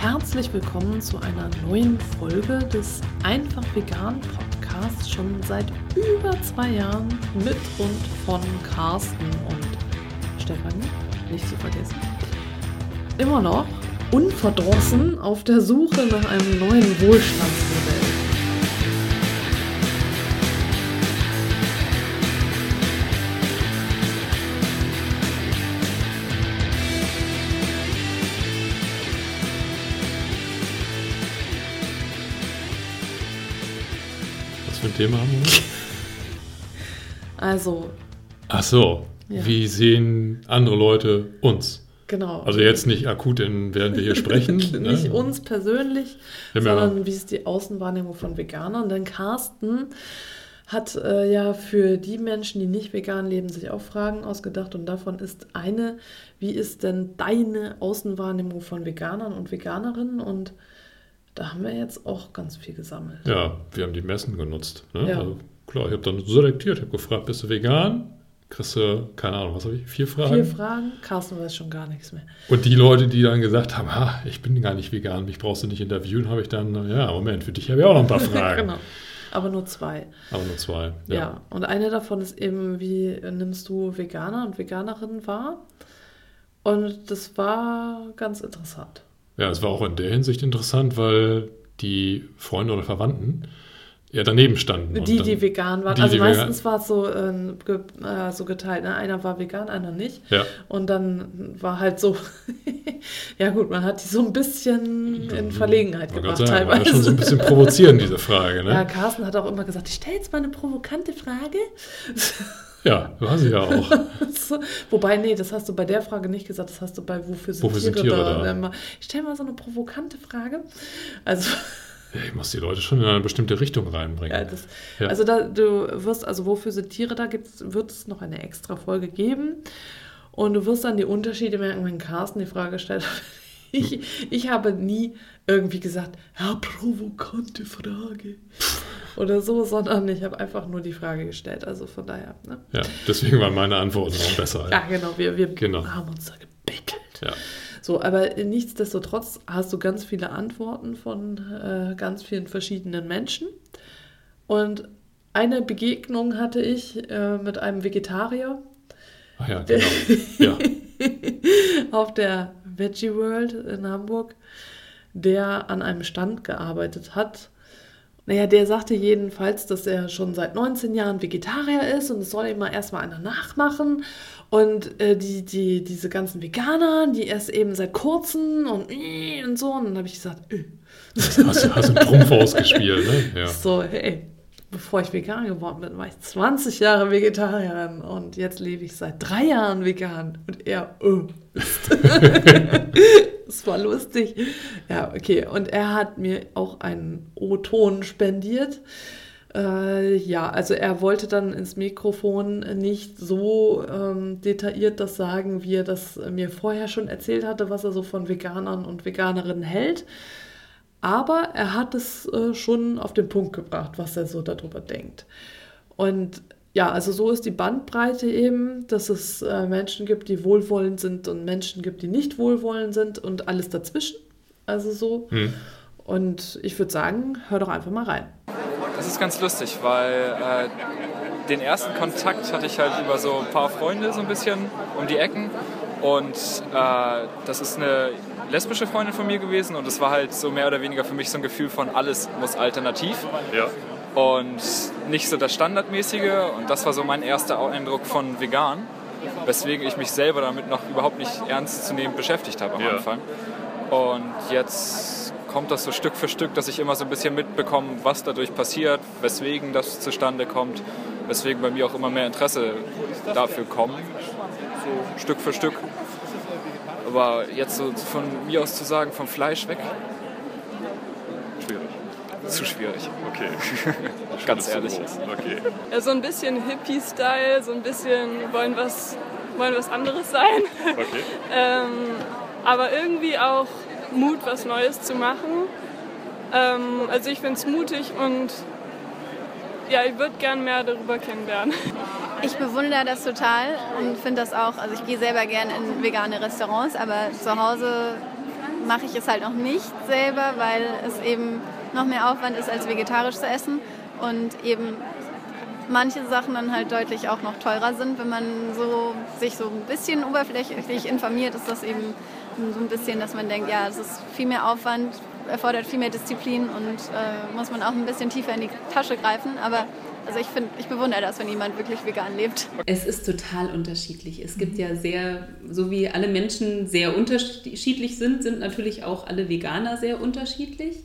herzlich willkommen zu einer neuen Folge des Einfach Vegan Podcasts. Schon seit über zwei Jahren mit und von Carsten und Stefanie, nicht zu vergessen. Immer noch unverdrossen auf der Suche nach einem neuen Wohlstandsmodell. Thema haben wir? Also, Ach so, Ja. wie sehen andere Leute uns? genau. Also jetzt nicht akut, in, während wir hier sprechen. Nicht ne? uns persönlich, ja- sondern wie ist die Außenwahrnehmung von Veganern. Denn Carsten hat äh, ja für die Menschen, die nicht vegan leben, sich auch Fragen ausgedacht. Und davon ist eine, wie ist denn deine Außenwahrnehmung von Veganern und Veganerinnen? Und da haben wir jetzt auch ganz viel gesammelt. Ja, wir haben die Messen genutzt. Ne? Ja. Also, klar, ich habe dann selektiert, ich habe gefragt, bist du vegan? Kriegst du, keine Ahnung, was habe ich, vier Fragen? Vier Fragen, Carsten weiß schon gar nichts mehr. Und die Leute, die dann gesagt haben, ha, ich bin gar nicht vegan, mich brauchst du nicht interviewen, habe ich dann, ja, Moment, für dich habe ich auch noch ein paar Fragen. genau. Aber nur zwei. Aber nur zwei. Ja. und eine davon ist eben, wie nimmst du Veganer und Veganerinnen wahr? Und das war ganz interessant. Ja, es war auch in der Hinsicht interessant, weil die Freunde oder Verwandten ja daneben standen. Die, dann- die vegan waren. die, also die meistens war es so, ähm, ge, äh, so geteilt. Ne? Einer war vegan, einer nicht. Ja, Und dann war halt so, ja gut, man hat die so ein bisschen in Verlegenheit man gebracht kann sagen, war ja teilweise. schon so ein bisschen provozierend, diese Frage. Ja, Ne? Carsten hat auch immer gesagt, ich stelle jetzt mal eine provokante Frage. Ja, war sie ja auch. Wobei, nee, das hast du bei der Frage nicht gesagt, das hast du bei Wofür sind, Wofür sind Tiere, Tiere da? da? Immer, Ich stelle mal so eine provokante Frage. Also, Ja, Ich muss die Leute schon in eine bestimmte Richtung reinbringen. ja, das, Ja. also da, du wirst, also wofür sind Tiere da, gibt's, wird es noch eine extra Folge geben. Und du wirst dann die Unterschiede merken, wenn Carsten die Frage gestellt hat. Ich, ich habe nie irgendwie gesagt, ja, provokante Frage oder so, sondern ich habe einfach nur die Frage gestellt. Also von daher, ne? Ja, deswegen waren meine Antworten auch besser. Ja, genau, wir, wir Genau. haben uns da gebettelt. Ja. So, aber nichtsdestotrotz hast du ganz viele Antworten von äh, ganz vielen verschiedenen Menschen. Und eine Begegnung hatte ich äh, mit einem Vegetarier Ach ja, genau. Ja, auf der Veggie World in Hamburg, der an einem Stand gearbeitet hat. Naja, der sagte jedenfalls, dass er schon seit 19 Jahren Vegetarier ist und es soll ihm mal erstmal einer nachmachen. Und äh, die, die, diese ganzen Veganer, die erst eben seit kurzem und, äh, und so. Und dann habe ich gesagt, äh. hast, du- hast du einen Trumpf ausgespielt, ne? Ja. so, hey, bevor ich vegan geworden bin, war ich 20 Jahre Vegetarierin und jetzt lebe ich seit drei Jahren vegan. Und er, äh. Es war lustig. Ja, okay. Und er hat mir auch einen O-Ton spendiert. Äh, ja, also er wollte dann ins Mikrofon nicht so ähm, detailliert das sagen, wie er das mir vorher schon erzählt hatte, was er so von Veganern und Veganerinnen hält. Aber er hat es äh, schon auf den Punkt gebracht, was er so darüber denkt. Und ja, also so ist die Bandbreite eben, dass es äh, Menschen gibt, die wohlwollend sind und Menschen gibt, die nicht wohlwollend sind und alles dazwischen. Also so. Hm. Und ich würde sagen, hör doch einfach mal rein. Das ist ganz lustig, weil äh, den ersten Kontakt hatte ich halt über so ein paar Freunde so ein bisschen um die Ecken. Und äh, das ist eine lesbische Freundin von mir gewesen und es war halt so mehr oder weniger für mich so ein Gefühl von alles muss alternativ Ja. und nicht so das Standardmäßige. Und das war so mein erster Eindruck von vegan, weswegen ich mich selber damit noch überhaupt nicht ernstzunehmend beschäftigt habe am Ja. Anfang. Und jetzt kommt das so Stück für Stück, dass ich immer so ein bisschen mitbekomme, was dadurch passiert, weswegen das zustande kommt, weswegen bei mir auch immer mehr Interesse dafür kommt, so Stück für Stück. Aber jetzt so von mir aus zu sagen, vom Fleisch weg, Schwierig. zu schwierig. Okay. Ganz ehrlich. Okay. Ja, so ein bisschen Hippie-Style, so ein bisschen wollen was, wollen was anderes sein. Okay. ähm, aber irgendwie auch Mut, was Neues zu machen. Ähm, also ich finde es mutig und ja, ich würde gern mehr darüber kennenlernen. Ich bewundere das total und finde das auch, also ich gehe selber gern in vegane Restaurants, aber zu Hause mache ich es halt noch nicht selber, weil es eben noch mehr Aufwand ist, als vegetarisch zu essen und eben manche Sachen dann halt deutlich auch noch teurer sind. Wenn man so, sich so ein bisschen oberflächlich informiert, ist das eben so ein bisschen, dass man denkt, ja, es ist viel mehr Aufwand, erfordert viel mehr Disziplin und äh, muss man auch ein bisschen tiefer in die Tasche greifen. Aber also ich finde, ich bewundere das, wenn jemand wirklich vegan lebt. Es ist total unterschiedlich. Es gibt ja sehr, so wie alle Menschen sehr unterschiedlich sind, sind natürlich auch alle Veganer sehr unterschiedlich.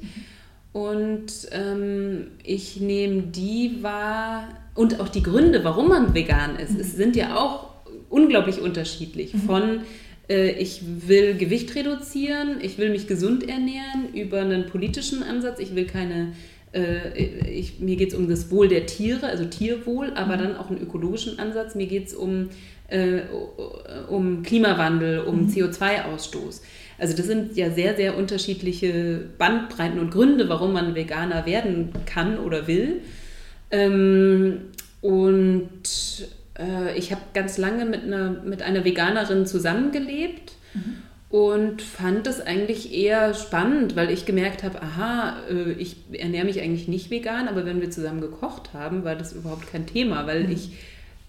Und ähm, ich nehme die wahr und auch die Gründe, warum man vegan ist, es sind ja auch unglaublich unterschiedlich. Von äh, ich will Gewicht reduzieren, ich will mich gesund ernähren über einen politischen Ansatz, ich will keine äh, ich, mir geht es um das Wohl der Tiere, also Tierwohl, aber mhm. dann auch einen ökologischen Ansatz. Mir geht es um, äh, um Klimawandel, um mhm. CO2-Ausstoß. Also das sind ja sehr, sehr unterschiedliche Bandbreiten und Gründe, warum man Veganer werden kann oder will. Ähm, und äh, ich habe ganz lange mit einer, mit einer Veganerin zusammengelebt. Mhm und fand das eigentlich eher spannend, weil ich gemerkt habe, aha, äh, ich ernähre mich eigentlich nicht vegan, aber wenn wir zusammen gekocht haben, war das überhaupt kein Thema, weil mhm. ich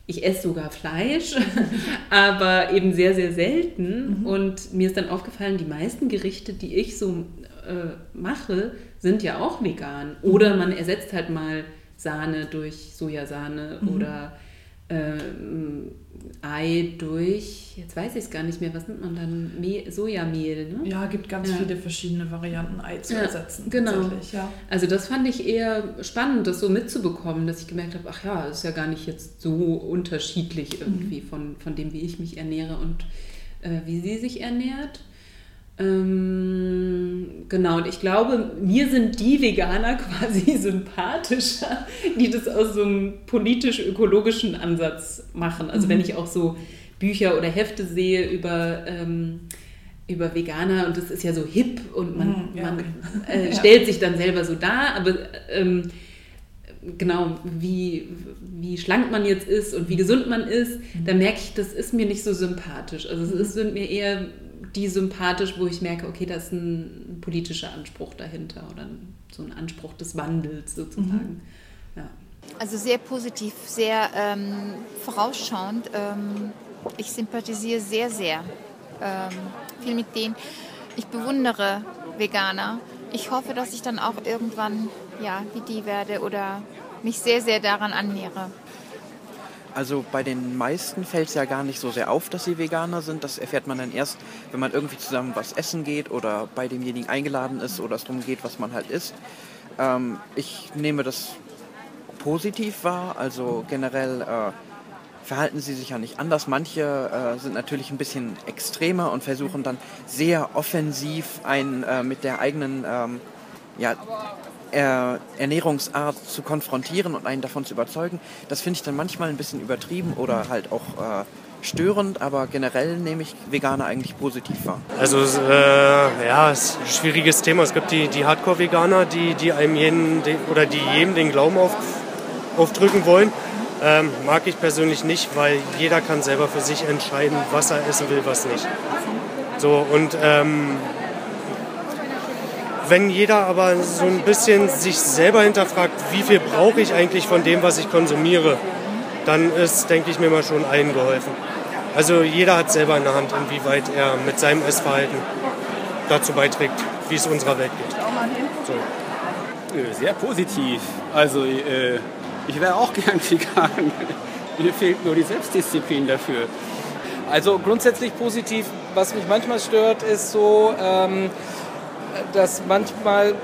ich esse sogar Fleisch, aber eben sehr, sehr selten. Mhm. Und mir ist dann aufgefallen, die meisten Gerichte, die ich so äh, mache, sind ja auch vegan. Oder mhm. man ersetzt halt mal Sahne durch Sojasahne mhm. oder ähm, Ei durch, jetzt weiß ich es gar nicht mehr, was nimmt man dann? Mehl, Sojamehl, ne? Ja, gibt ganz ja. viele verschiedene Varianten, Ei zu ja, ersetzen. Genau. Ja. Also das fand ich eher spannend, das so mitzubekommen, dass ich gemerkt habe, ach ja, es ist ja gar nicht jetzt so unterschiedlich irgendwie mhm. von, von dem, wie ich mich ernähre und äh, wie sie sich ernährt. Ähm, genau, und ich glaube, mir sind die Veganer quasi sympathischer, die das aus so einem politisch-ökologischen Ansatz machen. Also mhm. wenn ich auch so Bücher oder Hefte sehe über, ähm, über Veganer und das ist ja so hip und man, mhm, ja, man okay. äh, stellt sich dann selber so dar, aber ähm, genau, wie, wie schlank man jetzt ist und wie gesund man ist, mhm. da merke ich, das ist mir nicht so sympathisch. Also es mhm. sind mir eher die sympathisch, wo ich merke, okay, da ist ein politischer Anspruch dahinter oder so ein Anspruch des Wandels sozusagen. Mhm. Ja. Also sehr positiv, sehr ähm, vorausschauend. Ähm, ich sympathisiere sehr, sehr ähm, viel mit denen. Ich bewundere Veganer. Ich hoffe, dass ich dann auch irgendwann ja, wie die werde oder mich sehr, sehr daran annähere. Also bei den meisten fällt es ja gar nicht so sehr auf, dass sie Veganer sind. Das erfährt man dann erst, wenn man irgendwie zusammen was essen geht oder bei demjenigen eingeladen ist oder es darum geht, was man halt isst. Ähm, ich nehme das positiv wahr. Also generell äh, verhalten sie sich ja nicht anders. Manche äh, sind natürlich ein bisschen extremer und versuchen dann sehr offensiv ein äh, mit der eigenen ähm, ja, Ernährungsart zu konfrontieren und einen davon zu überzeugen, das finde ich dann manchmal ein bisschen übertrieben oder halt auch äh, störend, aber generell nehme ich Veganer eigentlich positiv wahr. Also äh, ja, es ist ein schwieriges Thema. Es gibt die, die Hardcore-Veganer, die, die einem jeden den, oder die jedem den Glauben auf, aufdrücken wollen. Ähm, mag ich persönlich nicht, weil jeder kann selber für sich entscheiden, was er essen will, was nicht. So und ähm, wenn jeder aber so ein bisschen sich selber hinterfragt, wie viel brauche ich eigentlich von dem, was ich konsumiere, dann ist, denke ich mir mal, schon allen geholfen. Also jeder hat selber in der Hand, inwieweit er mit seinem Essverhalten dazu beiträgt, wie es unserer Welt geht. So. Äh, sehr positiv. Also äh, ich wäre auch gern vegan. Mir fehlt nur die Selbstdisziplin dafür. Also grundsätzlich positiv. Was mich manchmal stört, ist so, ähm, dass manchmal,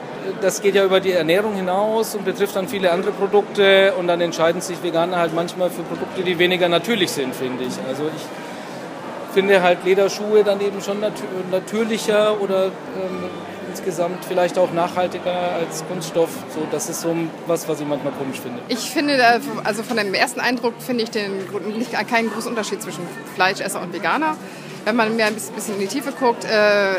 das geht ja über die Ernährung hinaus und betrifft dann viele andere Produkte und dann entscheiden sich Veganer halt manchmal für Produkte, die weniger natürlich sind, finde ich. Also ich finde halt Lederschuhe dann eben schon nat natürlicher oder ähm, insgesamt vielleicht auch nachhaltiger als Kunststoff. So, das ist so was, was ich manchmal komisch finde. Ich finde, also von dem ersten Eindruck finde ich den, nicht, keinen großen Unterschied zwischen Fleischesser und Veganer. Wenn man mehr ein bisschen in die Tiefe guckt, äh,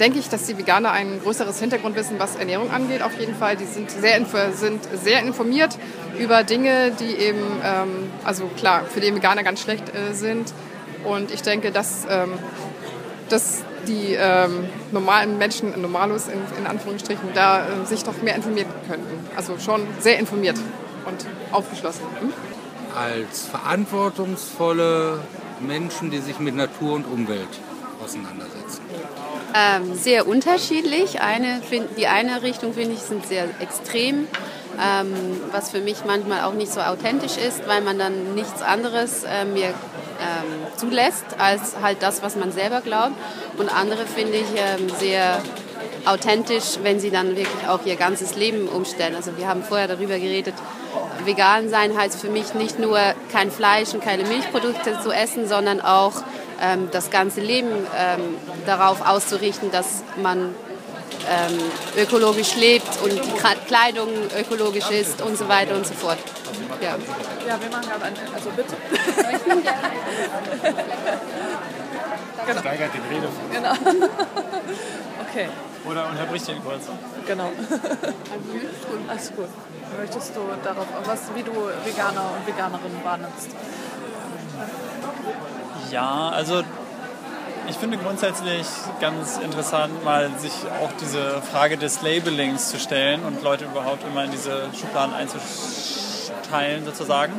denke ich, dass die Veganer ein größeres Hintergrundwissen, was Ernährung angeht, auf jeden Fall. Die sind sehr, sind sehr informiert über Dinge, die eben, ähm, also klar, für die Veganer ganz schlecht äh, sind. Und ich denke, dass, ähm, dass die ähm, normalen Menschen, Normalos in, in Anführungsstrichen, da äh, sich doch mehr informieren könnten. Also schon sehr informiert und aufgeschlossen. Hm? Als verantwortungsvolle Menschen, die sich mit Natur und Umwelt auseinandersetzen. Ähm, sehr unterschiedlich. Eine, die eine Richtung finde ich sind sehr extrem, ähm, was für mich manchmal auch nicht so authentisch ist, weil man dann nichts anderes äh, mir ähm, zulässt als halt das, was man selber glaubt. Und andere finde ich ähm, sehr authentisch, wenn sie dann wirklich auch ihr ganzes Leben umstellen. Also wir haben vorher darüber geredet, vegan sein heißt für mich nicht nur kein Fleisch und keine Milchprodukte zu essen, sondern auch ähm, das ganze Leben ähm, darauf auszurichten, dass man ähm, ökologisch lebt und die Kleidung ökologisch ist und so weiter und so fort. Ja, ja wir machen gerade eine, also bitte. genau. Steigert den Rede. Genau. Okay. Oder unterbricht ihn kurz. Genau. Alles gut. Möchtest du darauf, was, wie du Veganer und Veganerinnen wahrnimmst? Ja, also ich finde grundsätzlich ganz interessant, mal sich auch diese Frage des Labelings zu stellen und Leute überhaupt immer in diese Schubladen einzuteilen sozusagen.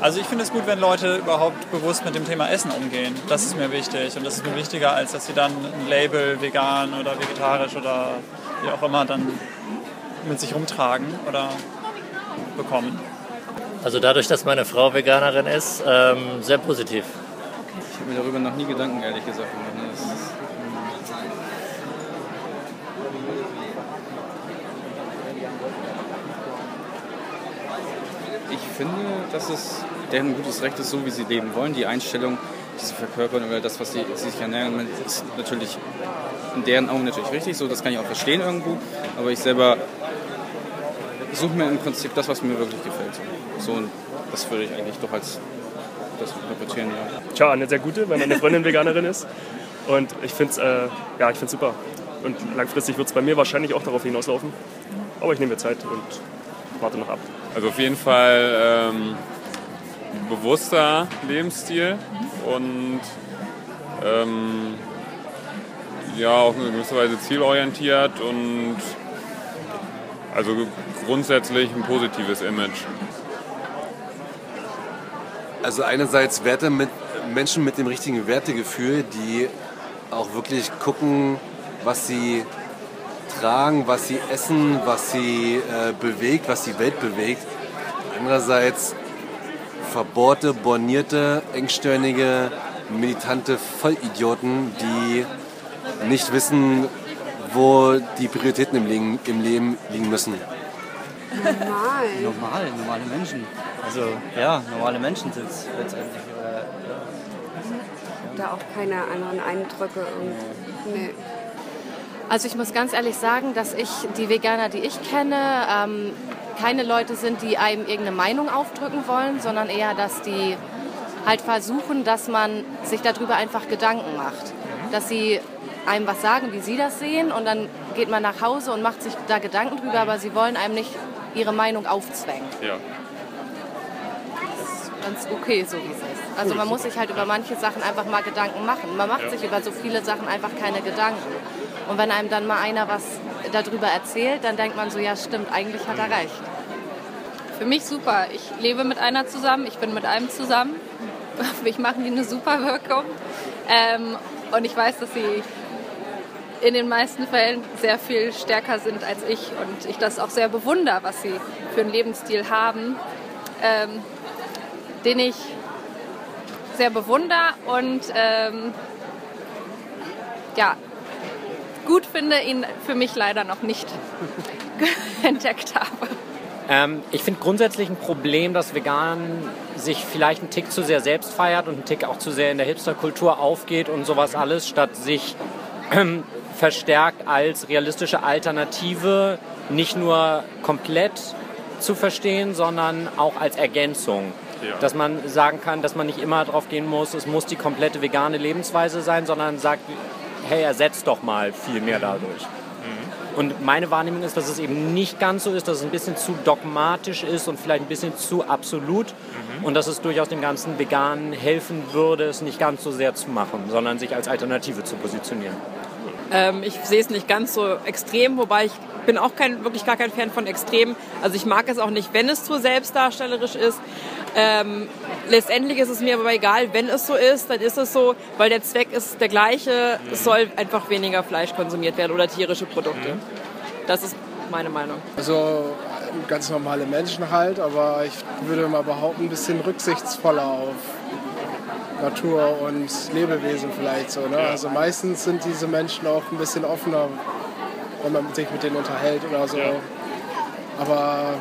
Also ich finde es gut, wenn Leute überhaupt bewusst mit dem Thema Essen umgehen. Das ist mir wichtig und das ist mir wichtiger, als dass sie dann ein Label vegan oder vegetarisch oder wie auch immer dann mit sich rumtragen oder bekommen. Also dadurch, dass meine Frau Veganerin ist, ähm, sehr positiv. Ich habe mir darüber noch nie Gedanken, ehrlich gesagt, gemacht. Ne? Ist, ich finde, dass es deren gutes Recht ist, so wie sie leben wollen. Die Einstellung, die sie verkörpern oder das, was sie, sie sich ernähren, ist natürlich in deren Augen natürlich richtig. So, das kann ich auch verstehen irgendwo. Aber ich selber suche mir im Prinzip das, was mir wirklich gefällt. So, und das würde ich eigentlich doch als das interpretieren, ja. Tja, eine sehr gute, weil meine Freundin Veganerin ist. Und ich finde es äh, ja, super. Und langfristig wird es bei mir wahrscheinlich auch darauf hinauslaufen. Aber ich nehme mir Zeit und warte noch ab. Also auf jeden Fall ähm, bewusster Lebensstil und ähm, ja auch in gewisser Weise zielorientiert und also grundsätzlich ein positives Image. Also einerseits Werte mit Menschen mit dem richtigen Wertegefühl, die auch wirklich gucken, was sie tragen, was sie essen, was sie äh, bewegt, was die Welt bewegt. Andererseits verbohrte, bornierte, engstirnige, militante Vollidioten, die nicht wissen, wo die Prioritäten im Leben, im Leben liegen müssen. Normal. Normal, normale Menschen. Also ja, normale Menschen sind es letztendlich. Oder, Da auch keine anderen Eindrücke. Und, nee. Also ich muss ganz ehrlich sagen, dass ich die Veganer, die ich kenne, ähm, keine Leute sind, die einem irgendeine Meinung aufdrücken wollen, sondern eher, dass die halt versuchen, dass man sich darüber einfach Gedanken macht. Dass sie einem was sagen, wie sie das sehen und dann geht man nach Hause und macht sich da Gedanken drüber, aber sie wollen einem nicht ihre Meinung aufzwängen. Ja. Ganz okay, so wie es ist. Also man muss sich halt über manche Sachen einfach mal Gedanken machen. Man macht Ja. sich über so viele Sachen einfach keine Gedanken. Und wenn einem dann mal einer was darüber erzählt, dann denkt man so, ja stimmt, eigentlich hat er recht. Für mich super. Ich lebe mit einer zusammen, ich bin mit einem zusammen. Auf mich machen die eine super Wirkung. Ähm, und ich weiß, dass sie in den meisten Fällen sehr viel stärker sind als ich und ich das auch sehr bewundere, was sie für einen Lebensstil haben, ähm, den ich sehr bewundere und ähm, ja, gut finde, ihn für mich leider noch nicht entdeckt habe. Ähm, ich finde grundsätzlich ein Problem, dass vegan sich vielleicht ein Tick zu sehr selbst feiert und ein Tick auch zu sehr in der Hipsterkultur aufgeht und sowas alles, statt sich ähm, verstärkt als realistische Alternative nicht nur komplett zu verstehen, sondern auch als Ergänzung. Ja. Dass man sagen kann, dass man nicht immer darauf gehen muss, es muss die komplette vegane Lebensweise sein, sondern sagt, hey, ersetzt doch mal viel mehr dadurch. Und meine Wahrnehmung ist, dass es eben nicht ganz so ist, dass es ein bisschen zu dogmatisch ist und vielleicht ein bisschen zu absolut und dass es durchaus dem ganzen Veganen helfen würde, es nicht ganz so sehr zu machen, sondern sich als Alternative zu positionieren. Ähm, ich sehe es nicht ganz so extrem, wobei ich bin auch kein, wirklich gar kein Fan von Extremen. Also ich mag es auch nicht, wenn es zu selbstdarstellerisch ist. Ähm, letztendlich ist es mir aber egal, wenn es so ist, dann ist es so, weil der Zweck ist der gleiche. Es soll einfach weniger Fleisch konsumiert werden oder tierische Produkte. Das ist meine Meinung. Also ganz normale Menschen halt, aber ich würde mal behaupten, ein bisschen rücksichtsvoller auf Natur und Lebewesen vielleicht so. Ne? Also meistens sind diese Menschen auch ein bisschen offener, wenn man sich mit denen unterhält oder so. Aber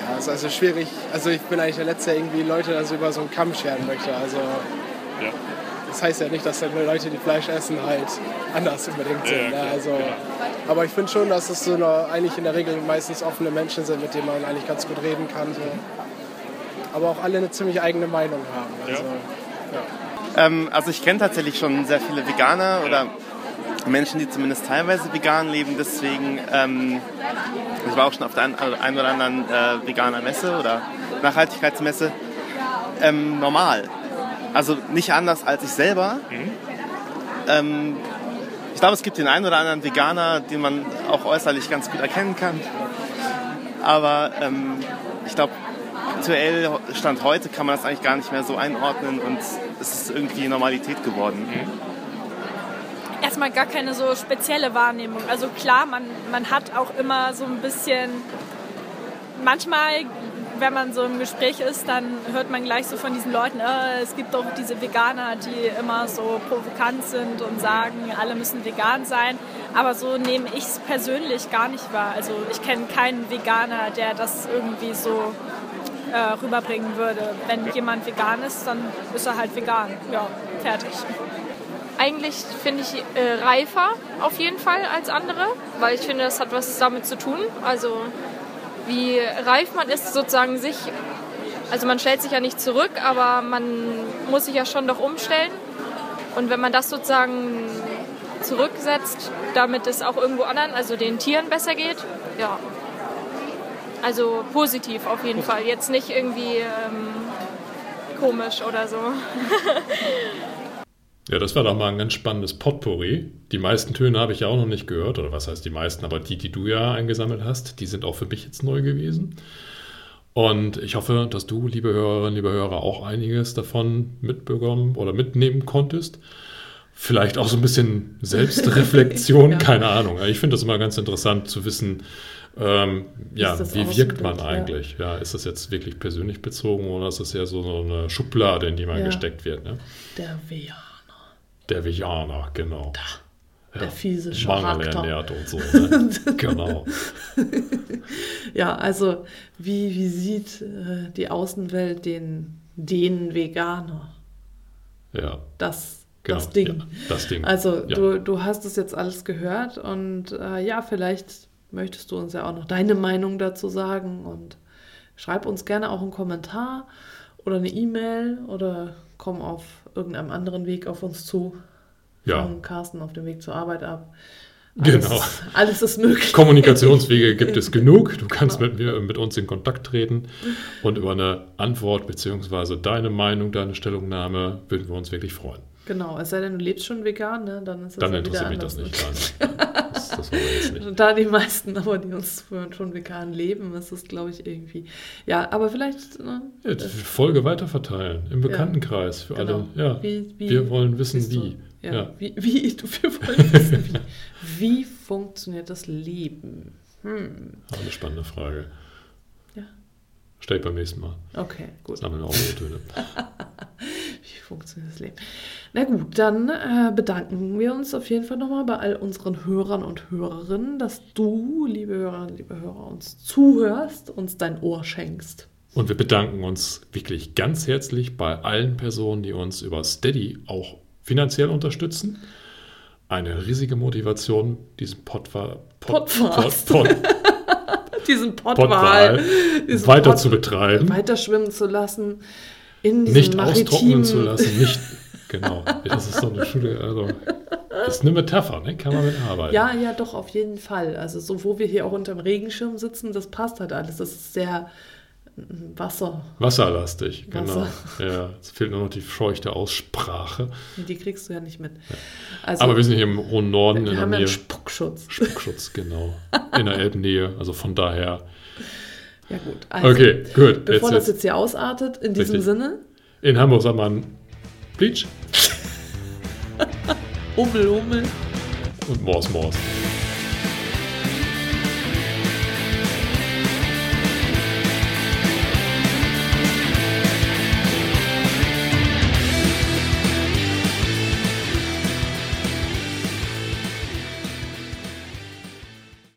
ja, es ist also schwierig. Also ich bin eigentlich der Letzte, der irgendwie Leute also über so einen Kamm scheren möchte. Also das heißt ja nicht, dass dann Leute, die Fleisch essen, halt anders unbedingt sind. Ja, ne? klar, also, genau. Aber ich finde schon, dass es so eine, eigentlich in der Regel meistens offene Menschen sind, mit denen man eigentlich ganz gut reden kann. So. Aber auch alle eine ziemlich eigene Meinung haben. Also, ja. Ähm, also ich kenne tatsächlich schon sehr viele Veganer oder Menschen, die zumindest teilweise vegan leben. Deswegen, ähm, ich war auch schon auf der ein, also ein oder anderen äh, veganer Messe oder Nachhaltigkeitsmesse. Ähm, normal. Also nicht anders als ich selber. Ähm, ich glaube, es gibt den einen oder anderen Veganer, den man auch äußerlich ganz gut erkennen kann. Aber ähm, ich glaube, aktuell, Stand heute, kann man das eigentlich gar nicht mehr so einordnen und es ist irgendwie Normalität geworden. erstmal gar keine so spezielle Wahrnehmung. Also klar, man, man hat auch immer so ein bisschen, manchmal, wenn man so im Gespräch ist, dann hört man gleich so von diesen Leuten, äh, es gibt doch diese Veganer, die immer so provokant sind und sagen, alle müssen vegan sein. Aber so nehme ich es persönlich gar nicht wahr. Also ich kenne keinen Veganer, der das irgendwie so äh, rüberbringen würde. Wenn jemand vegan ist, dann ist er halt vegan. Ja, fertig. Eigentlich finde ich äh, reifer auf jeden Fall als andere, weil ich finde, das hat was damit zu tun. Also wie reif man ist sozusagen sich, also man stellt sich ja nicht zurück, aber man muss sich ja schon doch umstellen. Und wenn man das sozusagen zurücksetzt, damit es auch irgendwo anderen, also den Tieren besser geht, ja. Also positiv auf jeden Fall. Jetzt nicht irgendwie ähm, komisch oder so. Ja, das war doch mal ein ganz spannendes Potpourri. Die meisten Töne habe ich ja auch noch nicht gehört, oder was heißt die meisten, aber die, die du ja eingesammelt hast, die sind auch für mich jetzt neu gewesen. Und ich hoffe, dass du, liebe Hörerinnen, liebe Hörer, auch einiges davon mitbekommen oder mitnehmen konntest. Vielleicht auch so ein bisschen Selbstreflexion, Ja. keine Ahnung. Ich finde das immer ganz interessant zu wissen, ähm, ja, wie wirkt man ja. eigentlich? Ja. ist das jetzt wirklich persönlich bezogen oder ist das eher so eine Schublade, in die man Ja. gesteckt wird? Ne? Der Veganer. Der Veganer, genau. Der fiese Charakter. ernährt und so. Ne? genau. Ja, also wie, wie sieht äh, die Außenwelt den, den Veganer? Ja. Das, Genau, das Ding. ja, das Ding, Also ja. du, du hast es jetzt alles gehört und äh, ja, vielleicht möchtest du uns ja auch noch deine Meinung dazu sagen und schreib uns gerne auch einen Kommentar oder eine E-Mail oder komm auf irgendeinem anderen Weg auf uns zu. Ja. Von Carsten auf dem Weg zur Arbeit ab. Genau. Alles ist möglich. Kommunikationswege gibt es genug. Du kannst mit mir, mit uns in Kontakt treten und über eine Antwort bzw. deine Meinung, deine Stellungnahme würden wir uns wirklich freuen. Genau, es sei denn, du lebst schon vegan, ne? dann ist es Dann ja interessiert mich das nicht. Das, wollen wir jetzt nicht. Da die meisten aber, die uns schon vegan leben, ist das, glaube ich, irgendwie. Ja, aber vielleicht. Ne, Ja, die Folge weiterverteilen im Bekanntenkreis für genau. alle. Ja, Wie- wie wir wollen wissen, wie. Ja, Ja. Wie, wie, wir wollen wissen, wie. Wie funktioniert das Leben? Hm. Auch eine spannende Frage. Ja. Stell ich beim nächsten Mal. Okay, gut. Sammeln wir auch Töne. Funktioniert das Leben? Na gut, dann äh, bedanken wir uns auf jeden Fall nochmal bei all unseren Hörern und Hörerinnen, dass du, liebe Hörerinnen, liebe Hörer, uns zuhörst, uns dein Ohr schenkst. Und wir bedanken uns wirklich ganz herzlich bei allen Personen, die uns über Steady auch finanziell unterstützen. Eine riesige Motivation, diesen Podwa Pod, Podcast. Pod, Pod, diesen diesen weiter Pod- zu betreiben. Weiter schwimmen zu lassen. In diesem nicht austrocknen zu lassen. Nicht, genau. Das ist so eine Schule. Also, Das ist eine Metapher, ne? Kann man mitarbeiten. Ja, ja, doch, auf jeden Fall. Also so, wo wir hier auch unterm Regenschirm sitzen, das passt halt alles. Das ist sehr mm, Wasser. Wasserlastig, genau. Wasser. Ja, es fehlt nur noch die feuchte Aussprache. Die kriegst du ja nicht mit. Also, Aber wir sind hier im hohen Norden wir in der haben ja Nähe. Spuckschutz. Spuckschutz, genau. In der Elbnähe. Also von daher. Ja gut. Also, okay, gut. Bevor jetzt- das jetzt hier ausartet, in diesem Richtig. Sinne, In Hamburg sagt man Bleach Hummel, Hummel. und Mors, Mors.